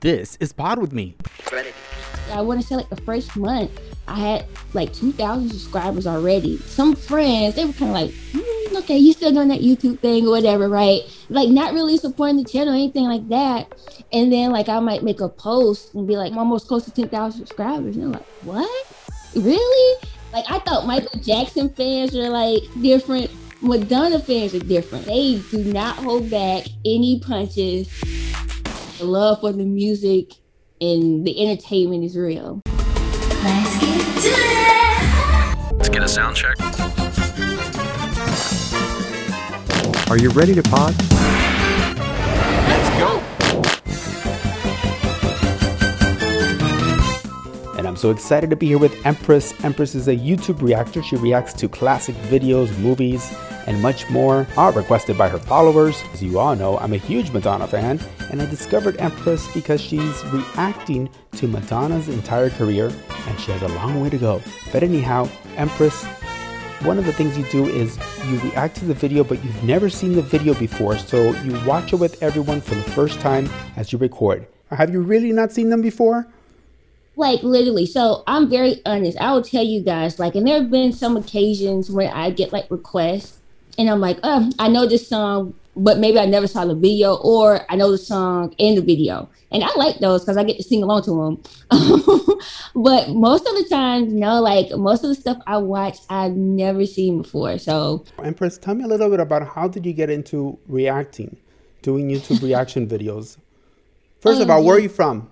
This is Pod With Me. I want to say like the first month, I had like 2,000 subscribers already. Some friends, they were kind of like, mm, okay, you still doing that YouTube thing or whatever, right? Like not really supporting the channel or anything like that. And then like I might make a post and be like, I'm almost close to 10,000 subscribers. And I'm like, what? Really? Like I thought Michael Jackson fans are like different. Madonna fans are different. They do not hold back any punches. The love for the music and the entertainment is real. Let's get to it. Let's get a sound check. Are you ready to pod? Let's go. And I'm so excited to be here with Empress. Empress is a YouTube reactor. She reacts to classic videos, movies, and much more, all requested by her followers. As you all know, I'm a huge Madonna fan, and I discovered Empress because she's reacting to Madonna's entire career, and she has a long way to go. But anyhow, Empress, one of the things you do is you react to the video, but you've never seen the video before, so you watch it with everyone for the first time as you record. Have you really not seen them before? Like literally. So I'm very honest. I will tell you guys, like, and there have been some occasions where I get like requests and I'm like, oh, I know this song, but maybe I never saw the video, or I know the song and the video. And I like those because I get to sing along to them. but most of the time, you know, like most of the stuff I watch, I've never seen before. So, Empress, tell me a little bit about how did you get into reacting, doing YouTube reaction videos? First of Um, all, where are you from?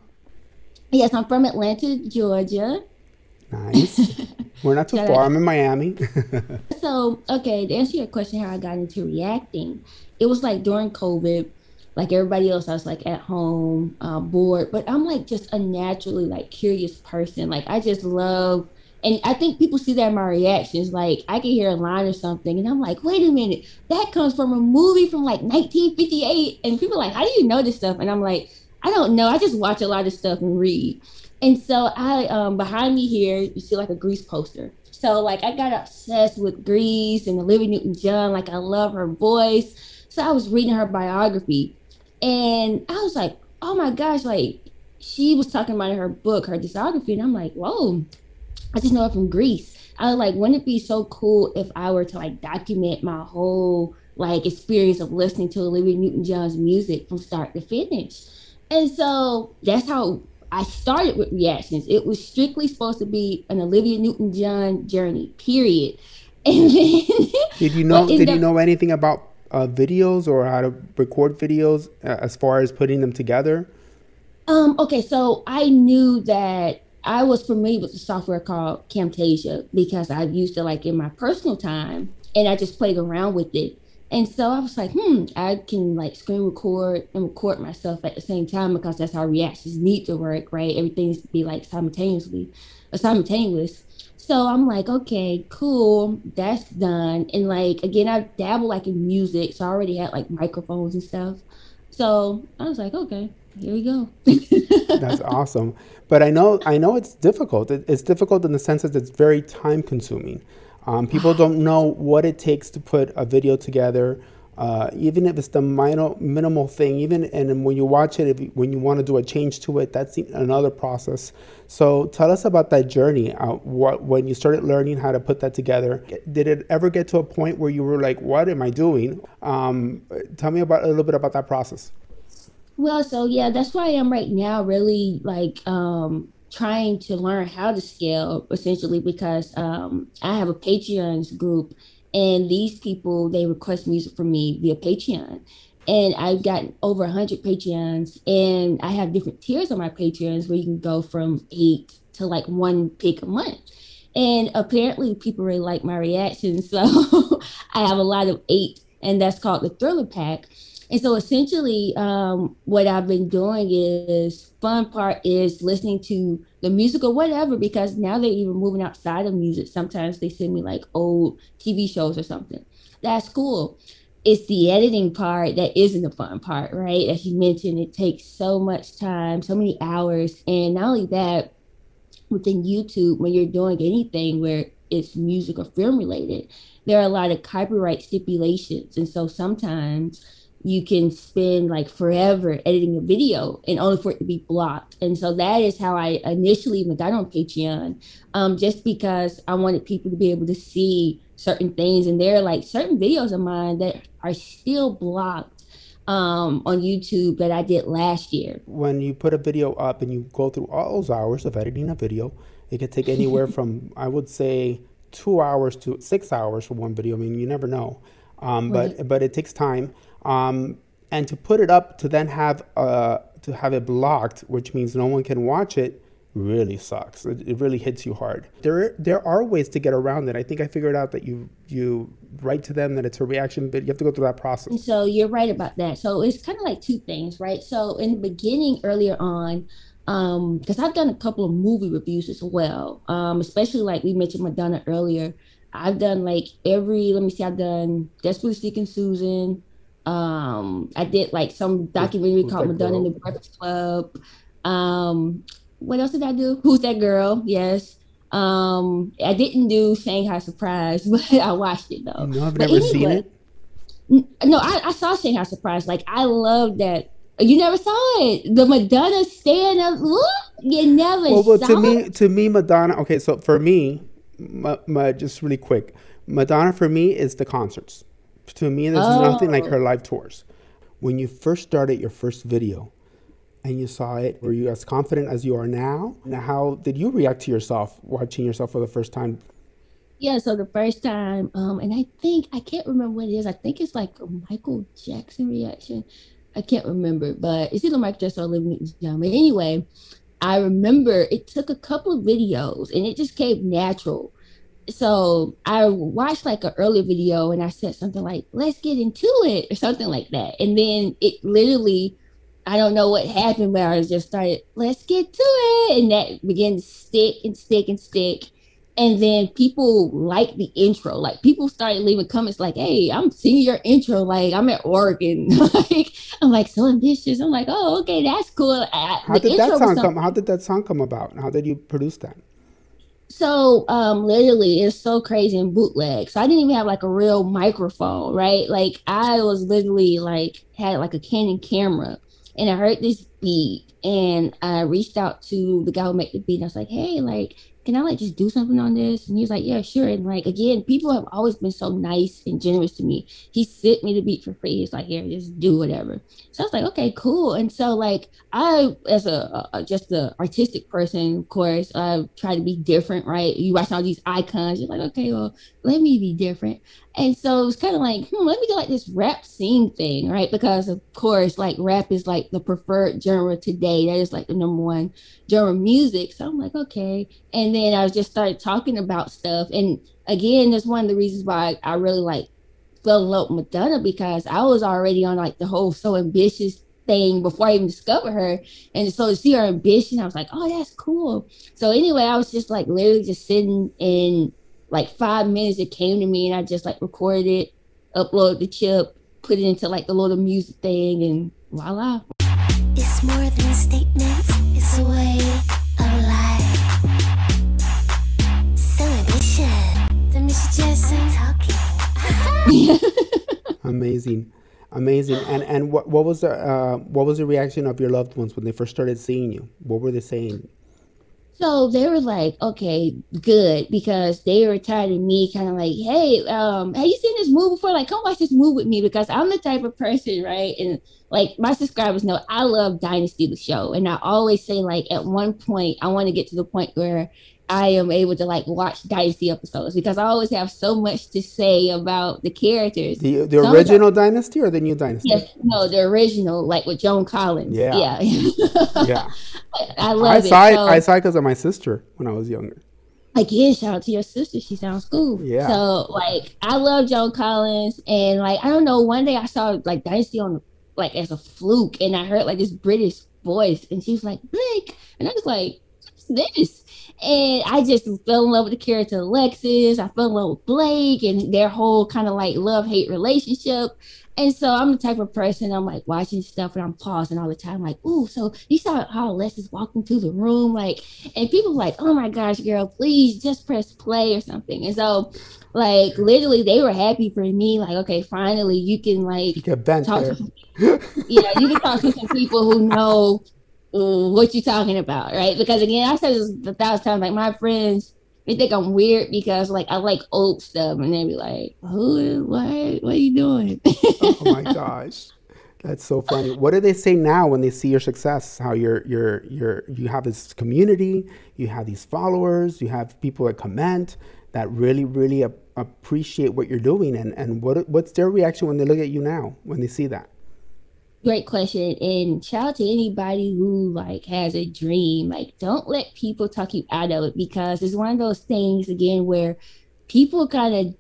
yes, I'm from Atlanta, Georgia. Nice. We're not too far. I'm in Miami. So, okay, to answer your question, how I got into reacting, it was like during COVID, like everybody else, I was like at home, uh, bored, but I'm like just a naturally like curious person. Like I just love, and I think people see that in my reactions. Like I can hear a line or something, and I'm like, wait a minute, that comes from a movie from like 1958, and people are like, how do you know this stuff? And I'm like, I don't know. I just watch a lot of stuff and read. And so I um behind me here, you see like a Grease poster. So like I got obsessed with Grease and Olivia Newton-John. Like I love her voice. So I was reading her biography, and I was like, oh my gosh, like she was talking about her book, her discography, and I'm like, whoa, I just know it from Grease. I was like, wouldn't it be so cool if I were to like document my whole like experience of listening to Olivia Newton-John's music from start to finish? And so that's how I started with reactions. It was strictly supposed to be an Olivia Newton-John journey, period. And then Did you know? Did the- you know anything about uh, videos or how to record videos uh, as far as putting them together? Um, okay, so I knew that I was familiar with the software called Camtasia because I've used it like in my personal time and I just played around with it. And so I was like, hmm, I can like screen record and record myself at the same time because that's how reactions need to work, right? Everything needs to be like simultaneously, uh, simultaneous. So I'm like, okay, cool, that's done. And like again, I dabble like in music, so I already had like microphones and stuff. So I was like, okay, here we go. That's awesome. But I know, I know it's difficult. It, it's difficult in the sense that it's very time consuming. Um, people don't know what it takes to put a video together, uh, even if it's the minor, minimal thing. Even and when you watch it, if when you want to do a change to it, that's another process. So tell us about that journey. Uh, what when you started learning how to put that together, did it ever get to a point where you were like, "What am I doing?" Um, tell me about a little bit about that process. Well, so yeah, that's why I am right now, really like um trying to learn how to scale essentially because um I have a Patreon's group and these people they request music from me via Patreon. And I've gotten over 100 Patreons, and I have different tiers on my Patreons where you can go from eight to like one pick a month. And apparently, people really like my reactions. So I have a lot of eight, and that's called the Thriller Pack. And so essentially, um, what I've been doing is fun part is listening to the music or whatever, because now they're even moving outside of music. Sometimes they send me like old TV shows or something. That's cool. It's the editing part that isn't the fun part, right? As you mentioned, it takes so much time, so many hours. And not only that, within YouTube, when you're doing anything where it's music or film related, there are a lot of copyright stipulations. And so sometimes you can spend like forever editing a video and only for it to be blocked. And so that is how I initially even got on Patreon, um, just because I wanted people to be able to see certain things. And there are like certain videos of mine that are still blocked um, on YouTube that I did last year. When you put a video up and you go through all those hours of editing a video, it could take anywhere from I would say two hours to six hours for one video. I mean, you never know, um, but but it takes time. Um, and to put it up to then have uh, to have it blocked, which means no one can watch it, really sucks. It, it really hits you hard. There there are ways to get around it. I think I figured out that you you write to them that it's a reaction, but you have to go through that process. So you're right about that. So it's kind of like two things, right? So in the beginning, earlier on, um, because I've done a couple of movie reviews as well, um, especially like we mentioned Madonna earlier. I've done like every, let me see, I've done Desperately Seeking Susan. Um, I did like some documentary Who's called Madonna in the Breakfast Club. Um, what else did I do? Who's that girl? Yes. Um, I didn't do Shanghai Surprise, but I watched it though. No, I've never seen it. No, I, I saw Shanghai Surprise. Like I love that. You never saw it. The Madonna stand up. What? You never Well, well, saw to me, it? to me, Madonna. Okay, so for me, my, my, just really quick, Madonna for me is the concerts. To me, there's nothing like Oh. her live tours. When you first started your first video, and you saw it, were you as confident as you are now? Now, how did you react to yourself watching yourself for the first time? Yeah. So the first time, um, and I think I can't remember what it is. I think it's like a Michael Jackson reaction. I can't remember, but it's either Michael Jackson or Olivia Newton-John. But anyway, I remember it took a couple of videos, and it just came natural. So I watched like an earlier video and I said something like, let's get into it or something like that. And then it literally, I don't know what happened, but I just started, let's get to it. And that began to stick and stick and stick. And then people liked the intro. Like people started leaving comments like, hey, I'm seeing your intro. Like I'm at work and like I'm like so ambitious. I'm like, oh, okay, that's cool. I, How did that song come? How did that song come about? How did you produce that? So um literally it's so crazy and bootleg. So I didn't even have like a real microphone, right? Like I was literally like had like a Canon camera and I heard this beat and I reached out to the guy who made the beat and I was like, hey, like can I like just do something on this? And he was like, yeah, sure. And like again, people have always been so nice and generous to me. He sent me the beat for free. He's like, here, just do whatever. So I was like, okay, cool. And so like I, as a, a just a artistic person, of course, I try to be different, right? You watch all these icons, you're like, okay, well, let me be different. And so it was kind of like, hmm, let me do like this rap sing thing, right? Because of course, like rap is like the preferred genre today. That is like the number one genre of music. So I'm like, okay. And then I just started talking about stuff. And again, that's one of the reasons why I really like fell in love with Madonna because I was already on like the whole so ambitious thing before I even discovered her. And so to see her ambition, I was like, oh, that's cool. So anyway, I was just like literally just sitting in like five minutes. It came to me and I just like recorded it, uploaded the chip, put it into like the little music thing, and voila. It's more than statements, it's a way of life. So ambition. The Miss Jackson talking. Amazing, amazing. And and what what was the uh, what was the reaction of your loved ones when they first started seeing you? What were they saying? So they were like, okay, good, because they were tired of me kind of like, hey, um, have you seen this movie before? Like, come watch this movie with me because I'm the type of person, right? And like my subscribers know I love Dynasty the show. And I always say, like, at one point, I want to get to the point where I am able to like watch Dynasty episodes because I always have so much to say about the characters. The the Some original Dynasty or the new Dynasty? Yes, no, the original, like with Joan Collins. Yeah. Yeah. Yeah, I love I it. saw it. So- I saw it because of my sister when I was younger. again, shout out to your sister. She sounds cool. Yeah. So like, I love Joan Collins, and like, I don't know. One day I saw like Dynasty on like as a fluke, and I heard like this British voice, and she was like Blake, and I was like, what's this? And I just fell in love with the character Alexis. I fell in love with Blake and their whole kind of like love hate relationship. And so I'm the type of person I'm like watching stuff and I'm pausing all the time, like, ooh, so you saw how Alexis walked into the room, like, and people like, oh my gosh, girl, please just press play or something. And so, like, literally, they were happy for me, like, okay, finally, you can like You talk there. to, yeah, you can talk to some people who know what you're talking about, right? Because again, I said this a thousand times, like my friends. They think I'm weird because like I like old stuff, and they be like, "Who? What? What are you doing?" oh my gosh that's so funny what do they say now when they see your success how you're you're you're you have this community you have these followers you have people that comment that really really ap- appreciate what you're doing and and what what's their reaction when they look at you now when they see that Great question. And shout out to anybody who like has a dream. Like, don't let people talk you out of it because it's one of those things again where people kind of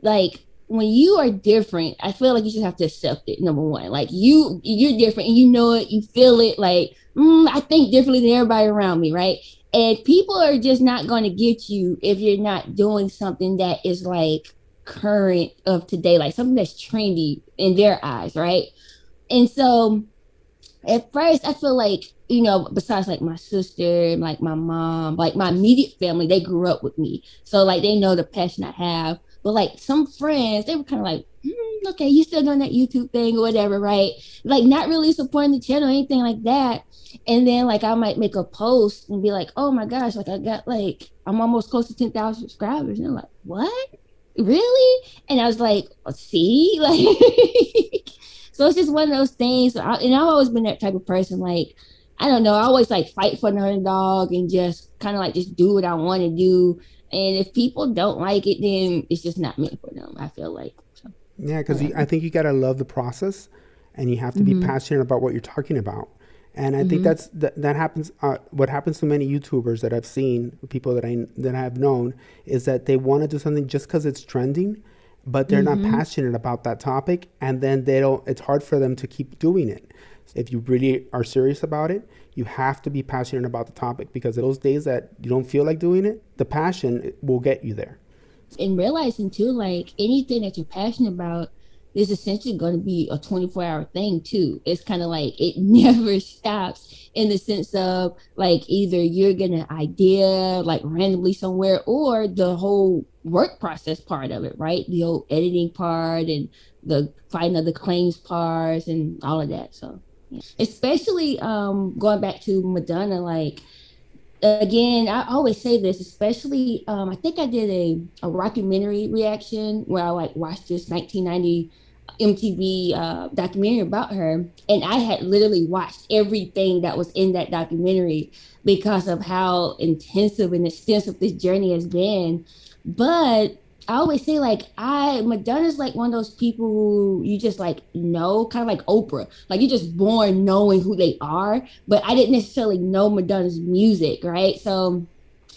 like when you are different, I feel like you just have to accept it. Number one, like you, you're different and you know it, you feel it. Like, mm, I think differently than everybody around me, right? And people are just not going to get you if you're not doing something that is like current of today, like something that's trendy in their eyes, right? And so at first I feel like, you know, besides like my sister, like my mom, like my immediate family, they grew up with me. So like they know the passion I have. But like some friends, they were kind of like, "Hmm, okay, you still doing that YouTube thing or whatever, right? Like not really supporting the channel or anything like that. And then like I might make a post and be like, oh my gosh, like I got like I'm almost close to 10,000 subscribers. And I'm like, what? Really? And I was like, see, like so it's just one of those things. I, and I've always been that type of person. Like, I don't know. I always like fight for an underdog and just kind of like just do what I want to do. And if people don't like it, then it's just not meant for them. I feel like. So, Yeah, because I think you gotta love the process, and you have to be passionate about what you're talking about. And I think that's that, that happens. Uh, what happens to many YouTubers that I've seen, people that I that I've known, is that they want to do something just because it's trending, but they're not mm-hmm. passionate about that topic, and then they don't. It's hard for them to keep doing it. If you really are serious about it, you have to be passionate about the topic because those days that you don't feel like doing it, the passion will get you there. and realizing too, like anything that you're passionate about is essentially going to be a 24 hour thing too. It's kind of like it never stops in the sense of like either you're getting an idea like randomly somewhere or the whole work process part of it, right? The whole editing part and the finding of the claims parts and all of that. So yeah. especially um going back to Madonna, like again, I always say this, especially um, I think I did a, a documentary reaction where I like watched this 1990 MTV uh, documentary about her, and I had literally watched everything that was in that documentary because of how intensive and extensive this journey has been. But I always say like I Madonna's like one of those people who you just like know, kind of like Oprah. Like you're just born knowing who they are, but I didn't necessarily know Madonna's music, right? So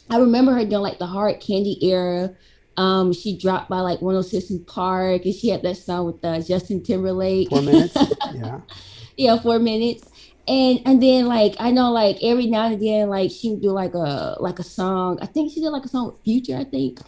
I remember her doing like the hard candy era. Um, she dropped by like 106 & Park, and she had that song with uh, Justin Timberlake. Four minutes. yeah. yeah, four minutes. And and then like I know like every now and again like she would do like a like a song. I think she did like a song with Future. I think.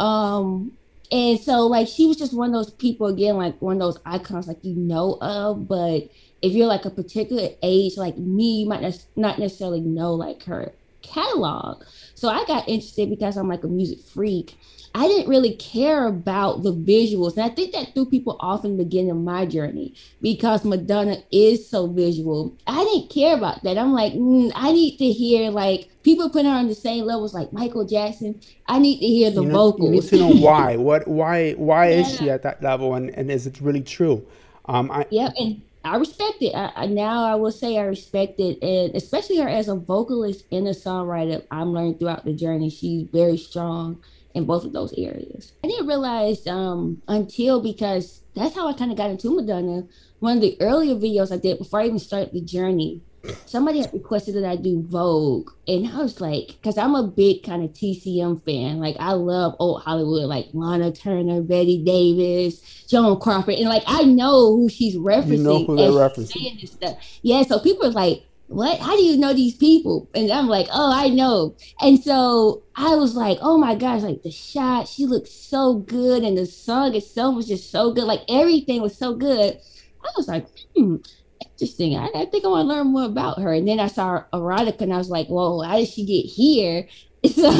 Um, and so like she was just one of those people again, like one of those icons like you know of, but if you're like a particular age like me, you might ne- not necessarily know like her catalog. So I got interested because I'm like a music freak. I didn't really care about the visuals. And I think that threw people off in the beginning of my journey because Madonna is so visual. I didn't care about that. I'm like, mm, I need to hear like people put her on the same levels like Michael Jackson. I need to hear the you, know, vocals. you need to know why. What why why is she at that level and, and is it really true? Um I Yep, and I respect it. I, I now I will say I respect it, and especially her as a vocalist and a songwriter. I'm learning throughout the journey. She's very strong in both of those areas. I didn't realize um, until because that's how I kind of got into Madonna. One of the earlier videos I did before I even started the journey, somebody had requested that I do Vogue, and I was like, because I'm a big kind of TCM fan. Like I love old Hollywood, like Lana Turner, Bette Davis, Joan Crawford, and like I know who she's referencing. You know who they're referencing. saying this stuff. Yeah, so people are like, what? How do you know these people? And I'm like, oh, I know. And so I was like, oh my gosh, like the shot, she looked so good. And the song itself was just so good. Like everything was so good. I was like, hmm, interesting. I, I think I want to learn more about her. And then I saw Erotica and I was like, whoa, how did she get here? So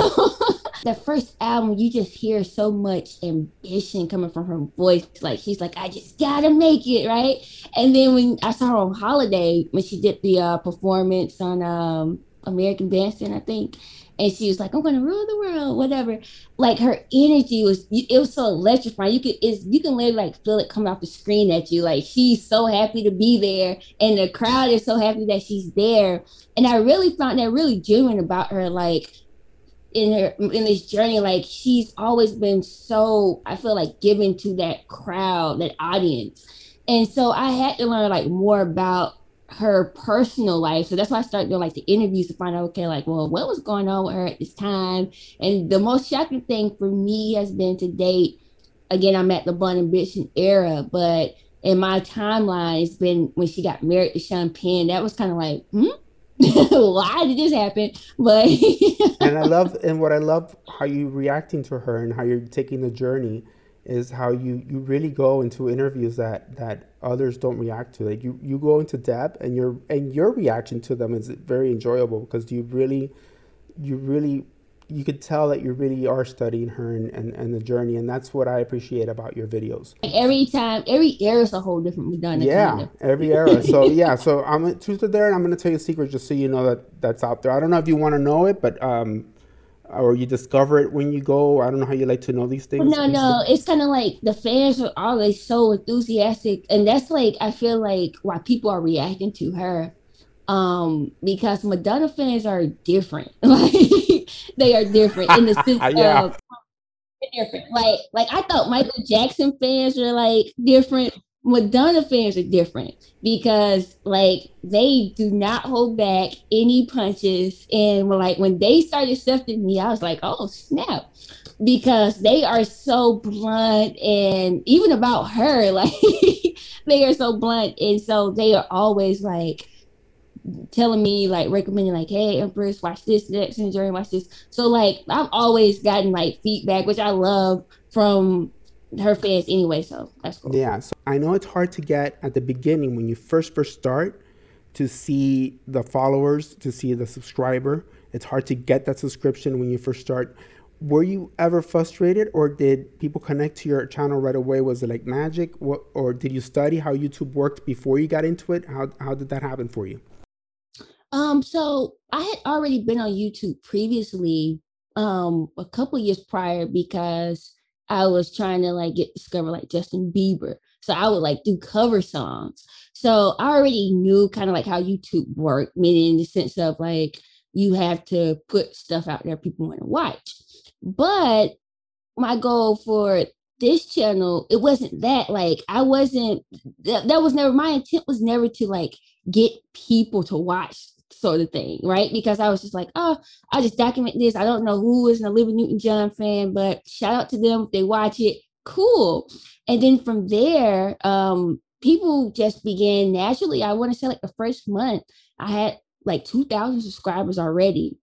the first album, you just hear so much ambition coming from her voice. Like she's like, I just gotta make it, right? And then when I saw her on Holiday, when she did the uh, performance on um, American Bandstand, I think, and she was like, "I'm gonna rule the world," whatever. Like her energy was, it was so electrifying. You could, it's, you can literally like feel it coming off the screen at you. Like she's so happy to be there, and the crowd is so happy that she's there. And I really found that really genuine about her. Like in her in this journey like she's always been so i feel like given to that crowd that audience. And so i had to learn like more about her personal life. So that's why i started doing like the interviews to find out okay like well what was going on with her at this time? And the most shocking thing for me has been to date again i'm at the blond ambition era but in my timeline it's been when she got married to sean penn that was kind of like hmm why did this happen? But and I love and what I love how you're reacting to her and how you're taking the journey is how you you really go into interviews that that others don't react to. Like you you go into depth and your and your reaction to them is very enjoyable because you really you really you could tell that you really are studying her and, and, and the journey and that's what i appreciate about your videos. Every time every era is a whole different Madonna yeah kind of. every era. So yeah so i'm a truth there and i'm going to tell you a secret just so you know that that's out there. I don't know if you want to know it but um or you discover it when you go. I don't know how you like to know these things. no no it's kind of like the fans are always so enthusiastic and that's like i feel like why people are reacting to her um because madonna fans are different. Like they are different in the sense Yeah. of different. Like, like I thought Michael Jackson fans were like different. Madonna fans are different because like they do not hold back any punches. And like when they started accepting me, I was like, oh snap. Because they are so blunt and even about her, like they are so blunt. And so they are always like telling me like recommending like hey empress watch this next and journey watch this so like i've always gotten like feedback which i love from her fans anyway so that's cool Yeah, so I know it's hard to get at the beginning when you first first start to see the followers, to see the subscriber. It's hard to get that subscription when you first start. Were you ever frustrated, or did people connect to your channel right away? Was it like magic, what, or did you study how YouTube worked before you got into it? How how did that happen for you? Um, so I had already been on YouTube previously, um, a couple years prior because I was trying to like get discovered like Justin Bieber. So I would like do cover songs. So I already knew kind of like how YouTube worked, meaning in the sense of like you have to put stuff out there people want to watch. But my goal for this channel, it wasn't that like I wasn't that, that was never my intent was never to like get people to watch sort of thing, right? Because I was just like, oh, I just document this. I don't know who is an Olivia Newton John fan, but shout out to them if they watch it. Cool. And then from there, um, people just began naturally. I want to say like the first month, I had like 2,000 subscribers already.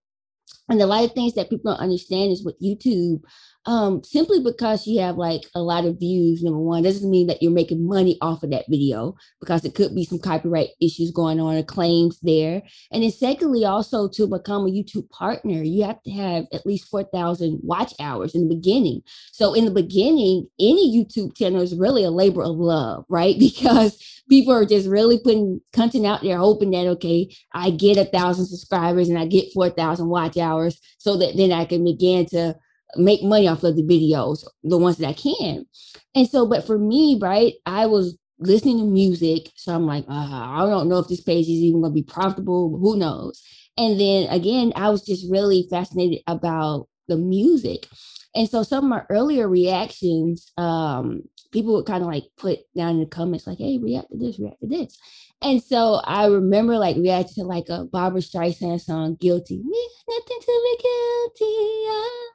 And a lot of things that people don't understand is with YouTube, um, simply because you have like a lot of views, number one, doesn't mean that you're making money off of that video because it could be some copyright issues going on or claims there. And then secondly, also to become a YouTube partner, you have to have at least 4,000 watch hours in the beginning. So in the beginning, any YouTube channel is really a labor of love, right? Because people are just really putting content out there, hoping that, okay, I get a thousand subscribers and I get 4,000 watch hours so that then I can begin to make money off of the videos, the ones that I can. And so, but for me, right, I was listening to music. So I'm like, uh, I don't know if this page is even going to be profitable. Who knows? And then again, I was just really fascinated about the music. And so some of my earlier reactions, um, people would kind of like put down in the comments, like, hey, react to this, react to this. And so I remember like reacting to like a Barbra Streisand song, Guilty. Got nothing to be guilty of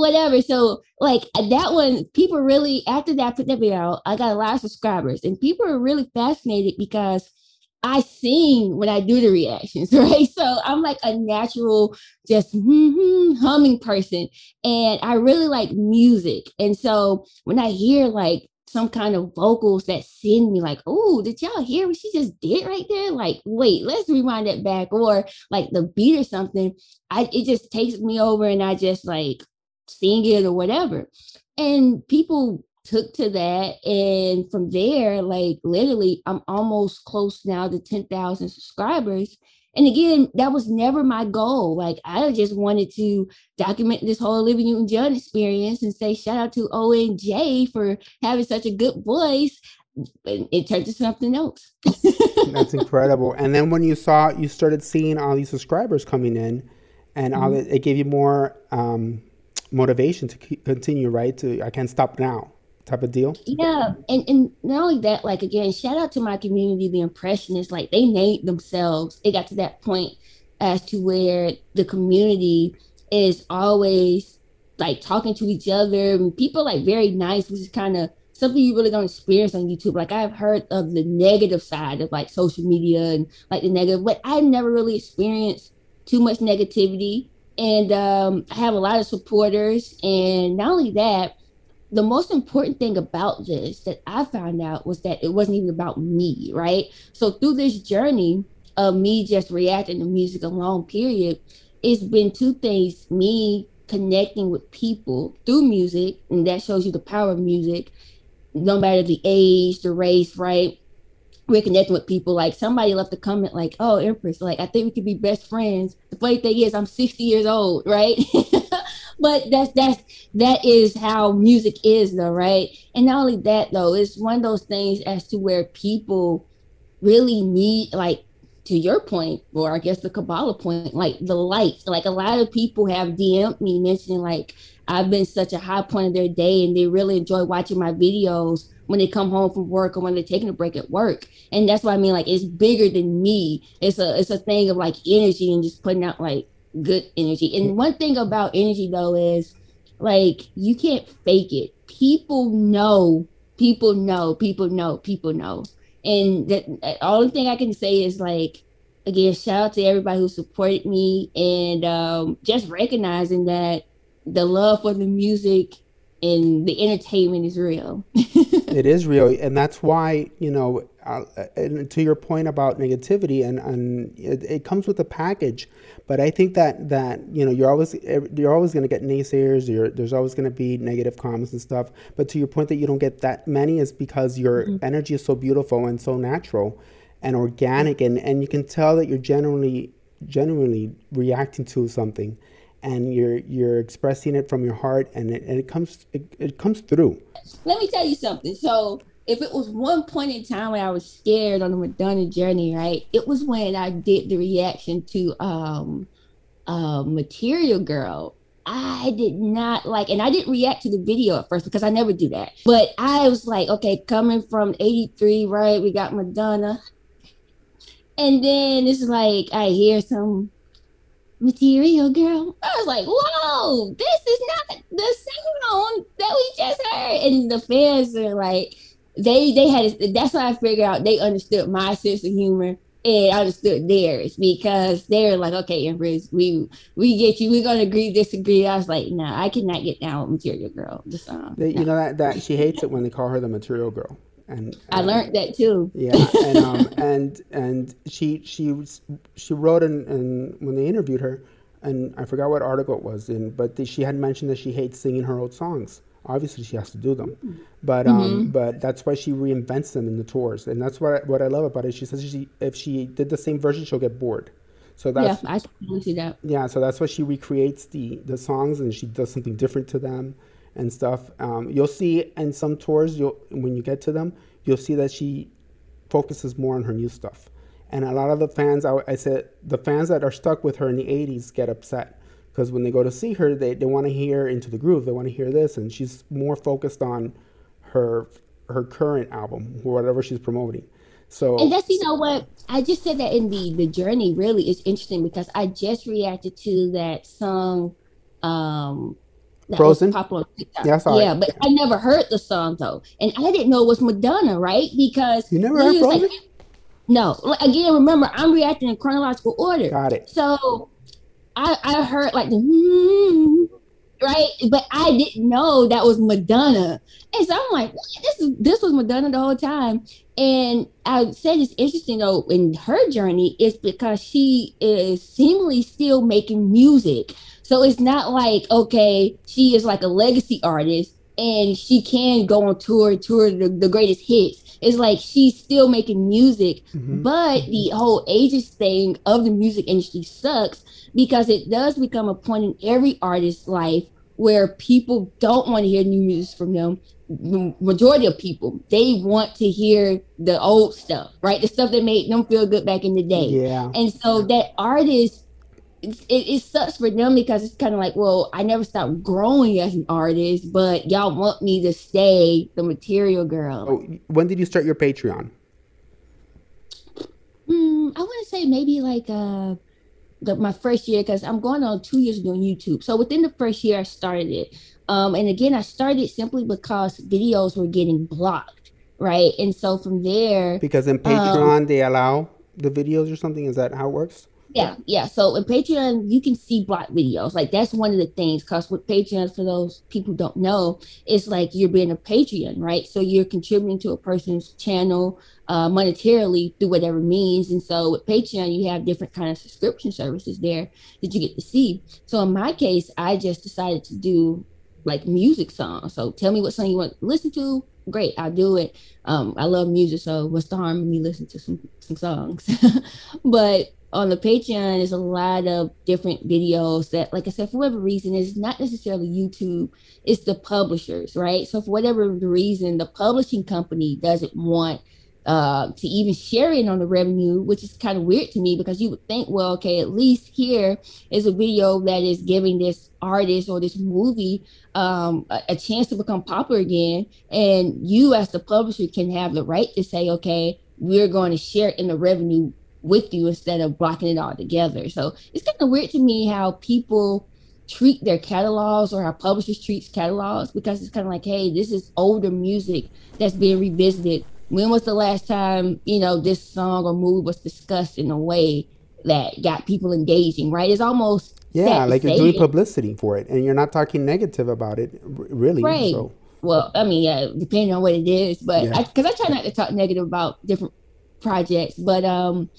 whatever. So like that one, people really after that put that video out, I got a lot of subscribers, and people are really fascinated because I sing when I do the reactions, right? So I'm like a natural, just hmm, humming person. And I really like music. And so when I hear like some kind of vocals that send me like, oh, did y'all hear what she just did right there? Like, wait, let's rewind it back, or like the beat or something. I it just takes me over and I just like sing it or whatever. And people took to that. And from there, like literally, I'm almost close now to 10,000 subscribers. And again, that was never my goal. Like I just wanted to document this whole Olivia Newton John experience and say shout out to ONJ for having such a good voice. And it turned to something else. That's incredible. And then when you saw, you started seeing all these subscribers coming in, and Mm-hmm. it, it gave you more um, motivation to keep, continue, right? To I can't stop now type of deal. Yeah, and and not only that, like again, shout out to my community, the impressionists. Like they named themselves. It got to that point as to where the community is always like talking to each other, and people like very nice, which is kind of something you really don't experience on YouTube. Like I've heard of the negative side of like social media and like the negative, but I've never really experienced too much negativity. And um, I have a lot of supporters, and not only that the most important thing about this that I found out was that it wasn't even about me, right? So through this journey of me just reacting to music a long period, it's been two things: me connecting with people through music, and that shows you the power of music, no matter the age, the race, right? We're connecting with people. Like somebody left a comment like, "Oh, Empress, like I think we could be best friends." The funny thing is, I'm 60 years old, right? but that's that's that is how music is though right and not only that though it's one of those things as to where people really need like to your point or i guess the kabbalah point like the lights like a lot of people have dm'd me mentioning like i've been such a high point of their day and they really enjoy watching my videos when they come home from work or when they're taking a break at work. And that's what i mean like it's bigger than me. It's a it's a thing of like energy and just putting out like good energy. And mm. one thing about energy though is like you can't fake it. People know people know people know people know and that all the only thing i can say is like again shout out to everybody who supported me and um just recognizing that the love for the music and the entertainment is real it is real, and that's why you know. Uh, and to your point about negativity, and and it, it comes with a package, but I think that that you know you're always you're always going to get naysayers. You're, there's always going to be negative comments and stuff. But to your point that you don't get that many is because your mm-hmm. energy is so beautiful and so natural and organic, and and you can tell that you're generally genuinely reacting to something and you're you're expressing it from your heart and it, and it comes it, it comes through let me tell you something. So if it was one point in time when I was scared on the Madonna journey, right? It was when I did the reaction to um uh Material Girl. I did not like, and I didn't react to the video at first because I never do that. But I was like, okay, coming from 83, right? We got Madonna. And then it's like I hear some material girl. I was like, whoa, this is not the sound that we just heard. And the fans are like, they they had that's why I figured out they understood my sense of humor and I understood theirs because they're like, okay, Empress, we we get you, we're gonna agree, disagree. I was like, no, I cannot get down with Material Girl. The song. They, No. You know that that she hates it when they call her the material girl, and I learned that too. Yeah, and um, and and she she she wrote in, in when they interviewed her, and I forgot what article it was in, but the, she had mentioned that she hates singing her old songs. Obviously, she has to do them, but um, Mm-hmm. but that's why she reinvents them in the tours, and that's what I, what I love about it. She says she if she did the same version, she'll get bored. So Yeah, that's I can see that. yeah, so that's why she recreates the the songs and she does something different to them and stuff. Um, you'll see in some tours, you'll when you get to them, you'll see that she focuses more on her new stuff. And a lot of the fans, I, I said, the fans that are stuck with her in the '80s get upset because when they go to see her, they, they want to hear Into the Groove, they want to hear this, and she's more focused on her her current album, whatever she's promoting. So And that's you know what I just said that in the the journey really is interesting because I just reacted to that song um that Frozen? popular. Yeah, I saw it. yeah, but I never heard the song though. And I didn't know it was Madonna, right? Because You never heard was like- Frozen? No, again, remember, I'm reacting in chronological order. Got it. So I I heard like the hmm, right, but I didn't know that was Madonna, and so I'm like, this is this was Madonna the whole time. And I said it's interesting though in her journey is because she is seemingly still making music. So it's not like okay, she is like a legacy artist and she can go on tour, tour the, the greatest hits. It's like she's still making music, Mhm. but the whole ages thing of the music industry sucks because it does become a point in every artist's life where people don't want to hear new music from them. Majority of people they want to hear the old stuff, right? The stuff that made them feel good back in the day. Yeah. And so that artist, it, it sucks for them because it's kind of like, well, I never stopped growing as an artist, but y'all want me to stay the material girl. Oh, when did you start your Patreon? Hmm, I want to say maybe like uh, the, my first year because I'm going on two years doing YouTube. So within the first year, I started it. Um, and again, I started simply because videos were getting blocked, right? And so from there, Because in Patreon they allow the videos or something. Is that how it works? Yeah, yeah. So in Patreon, you can see block videos. Like that's one of the things. Cause with Patreon, for those people don't know, it's like you're being a Patreon, right? So you're contributing to a person's channel uh, monetarily through whatever means. And so with Patreon, you have different kind of subscription services there that you get to see. So in my case, I just decided to do like music songs. So tell me what song you want to listen to. Great, I'll do it. Um, I love music, so what's the harm in me listening to some some songs? but on the Patreon, there's a lot of different videos that, like I said, for whatever reason, is not necessarily YouTube. It's the publishers, right? So for whatever reason, the publishing company doesn't want uh, to even share it on the revenue, which is kind of weird to me because you would think, well, okay, at least here is a video that is giving this artist or this movie um, a, a chance to become popular again, and you as the publisher can have the right to say, okay, we're going to share in the revenue with you instead of blocking it all together. So it's kind of weird to me how people treat their catalogs or how publishers treats catalogs because it's kind of like, hey, this is older music that's being revisited. When was the last time you know this song or movie was discussed in a way that got people engaging? Right? It's almost Yeah, like you're doing it. publicity for it, and you're not talking negative about it, really. Right. So well, I mean, yeah, depending on what it is, but Yeah. because I, try not to talk negative about different projects, but um,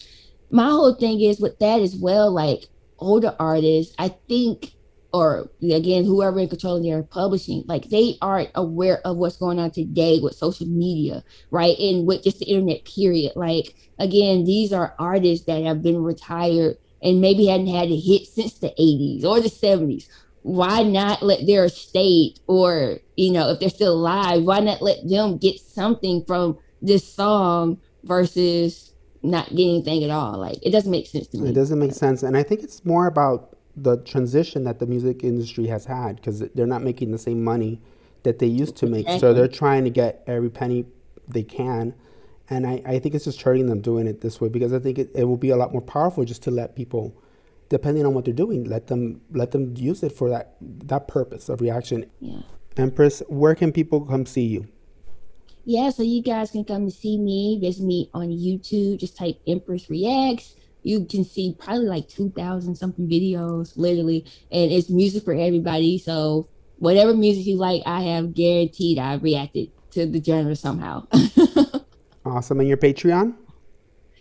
my whole thing is with that as well. Like older artists, I think, or again, whoever in control of their publishing, like they aren't aware of what's going on today with social media, right, and with just the internet. Period. Like again, these are artists that have been retired and maybe hadn't had a hit since the 80s or the 70s why not let their estate or you know if they're still alive why not let them get something from this song versus not getting anything at all like it doesn't make sense to me it doesn't make sense, and I think it's more about the transition that the music industry has had because they're not making the same money that they used to make. So they're trying to get every penny they can. And I, I think it's just hurting them doing it this way because I think it, it will be a lot more powerful just to let people, depending on what they're doing, let them let them use it for that that purpose of reaction. yeah Empress, where can people come see you? Yeah so you guys can come to see me visit me on youtube just type empress reacts you can see probably like 2000 something videos literally and it's music for everybody so whatever music you like i have guaranteed i've reacted to the genre somehow Awesome. And your Patreon?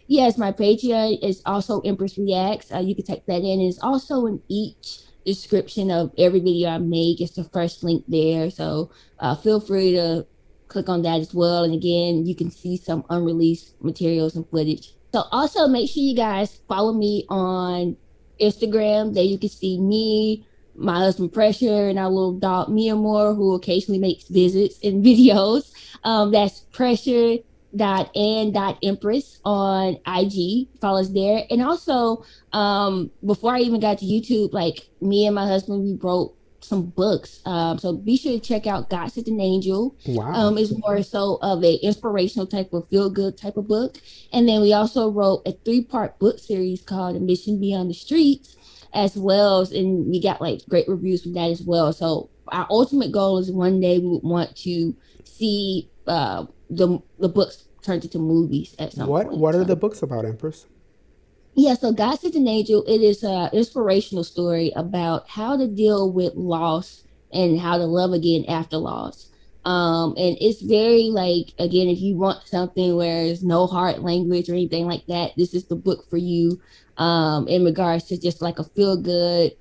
Yes, my Patreon is also Empress Reacts. Uh, you can type that in. It's also in each description of every video I make. It's the first link there. So uh, feel free to click on that as well. And again, you can see some unreleased materials and footage. So also make sure you guys follow me on Instagram. There you can see me, my husband Pressure, and our little dog Mia Moore, who occasionally makes visits and videos. Um, that's Pressure dot and dot empress on ig follow us there and also um before i even got to youtube like me and my husband we wrote some books um so be sure to check out god sent an angel Wow. um is more so of a inspirational type of feel good type of book and then we also wrote a three part book series called ambition beyond the streets as well as and we got like great reviews from that as well so our ultimate goal is one day we would want to see uh the the books turned into movies at some What point. What are so. the books about, Empress? Yeah, so God Sent an Angel, it is an inspirational story about how to deal with loss and how to love again after loss. Um, and it's very like again, if you want something where there's no hard language or anything like that, this is the book for you. Um, in regards to just like a feel good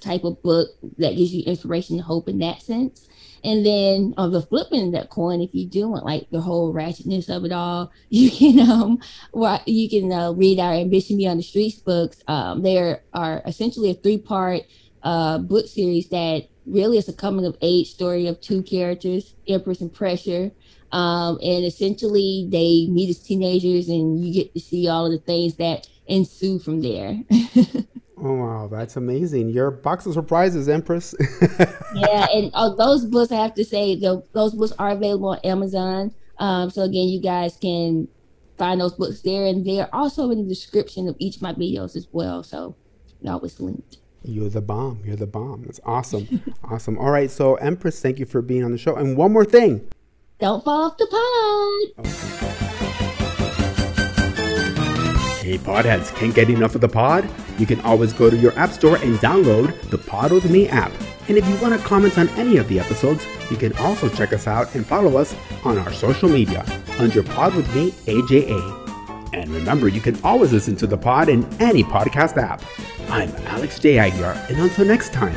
type of book that gives you inspiration and hope in that sense. And then on the flipping that coin, if you do want like the whole ratchetness of it all, you can um you can uh, read our Ambition Beyond the Streets books. Um, there are essentially a three part uh, book series that really is a coming of age story of two characters, Empress and Pressure. Um, and essentially they meet as teenagers and you get to see all of the things that ensue from there. Oh wow, that's amazing! Your box of surprises, Empress. yeah, and uh, those books I have to say, the, those books are available on Amazon. Um, so again, you guys can find those books there, and they're also in the description of each of my videos as well. So they're always linked. You're the bomb. You're the bomb. That's awesome. awesome. All right, so Empress, thank you for being on the show. And one more thing. Don't fall off the pod. Hey, podheads, can't get enough of the pod? You can always go to your app store and download the Pod with Me app. And if you want to comment on any of the episodes, you can also check us out and follow us on our social media under Pod with Me AJA. And remember, you can always listen to the pod in any podcast app. I'm Alex J. Aguiar, and until next time.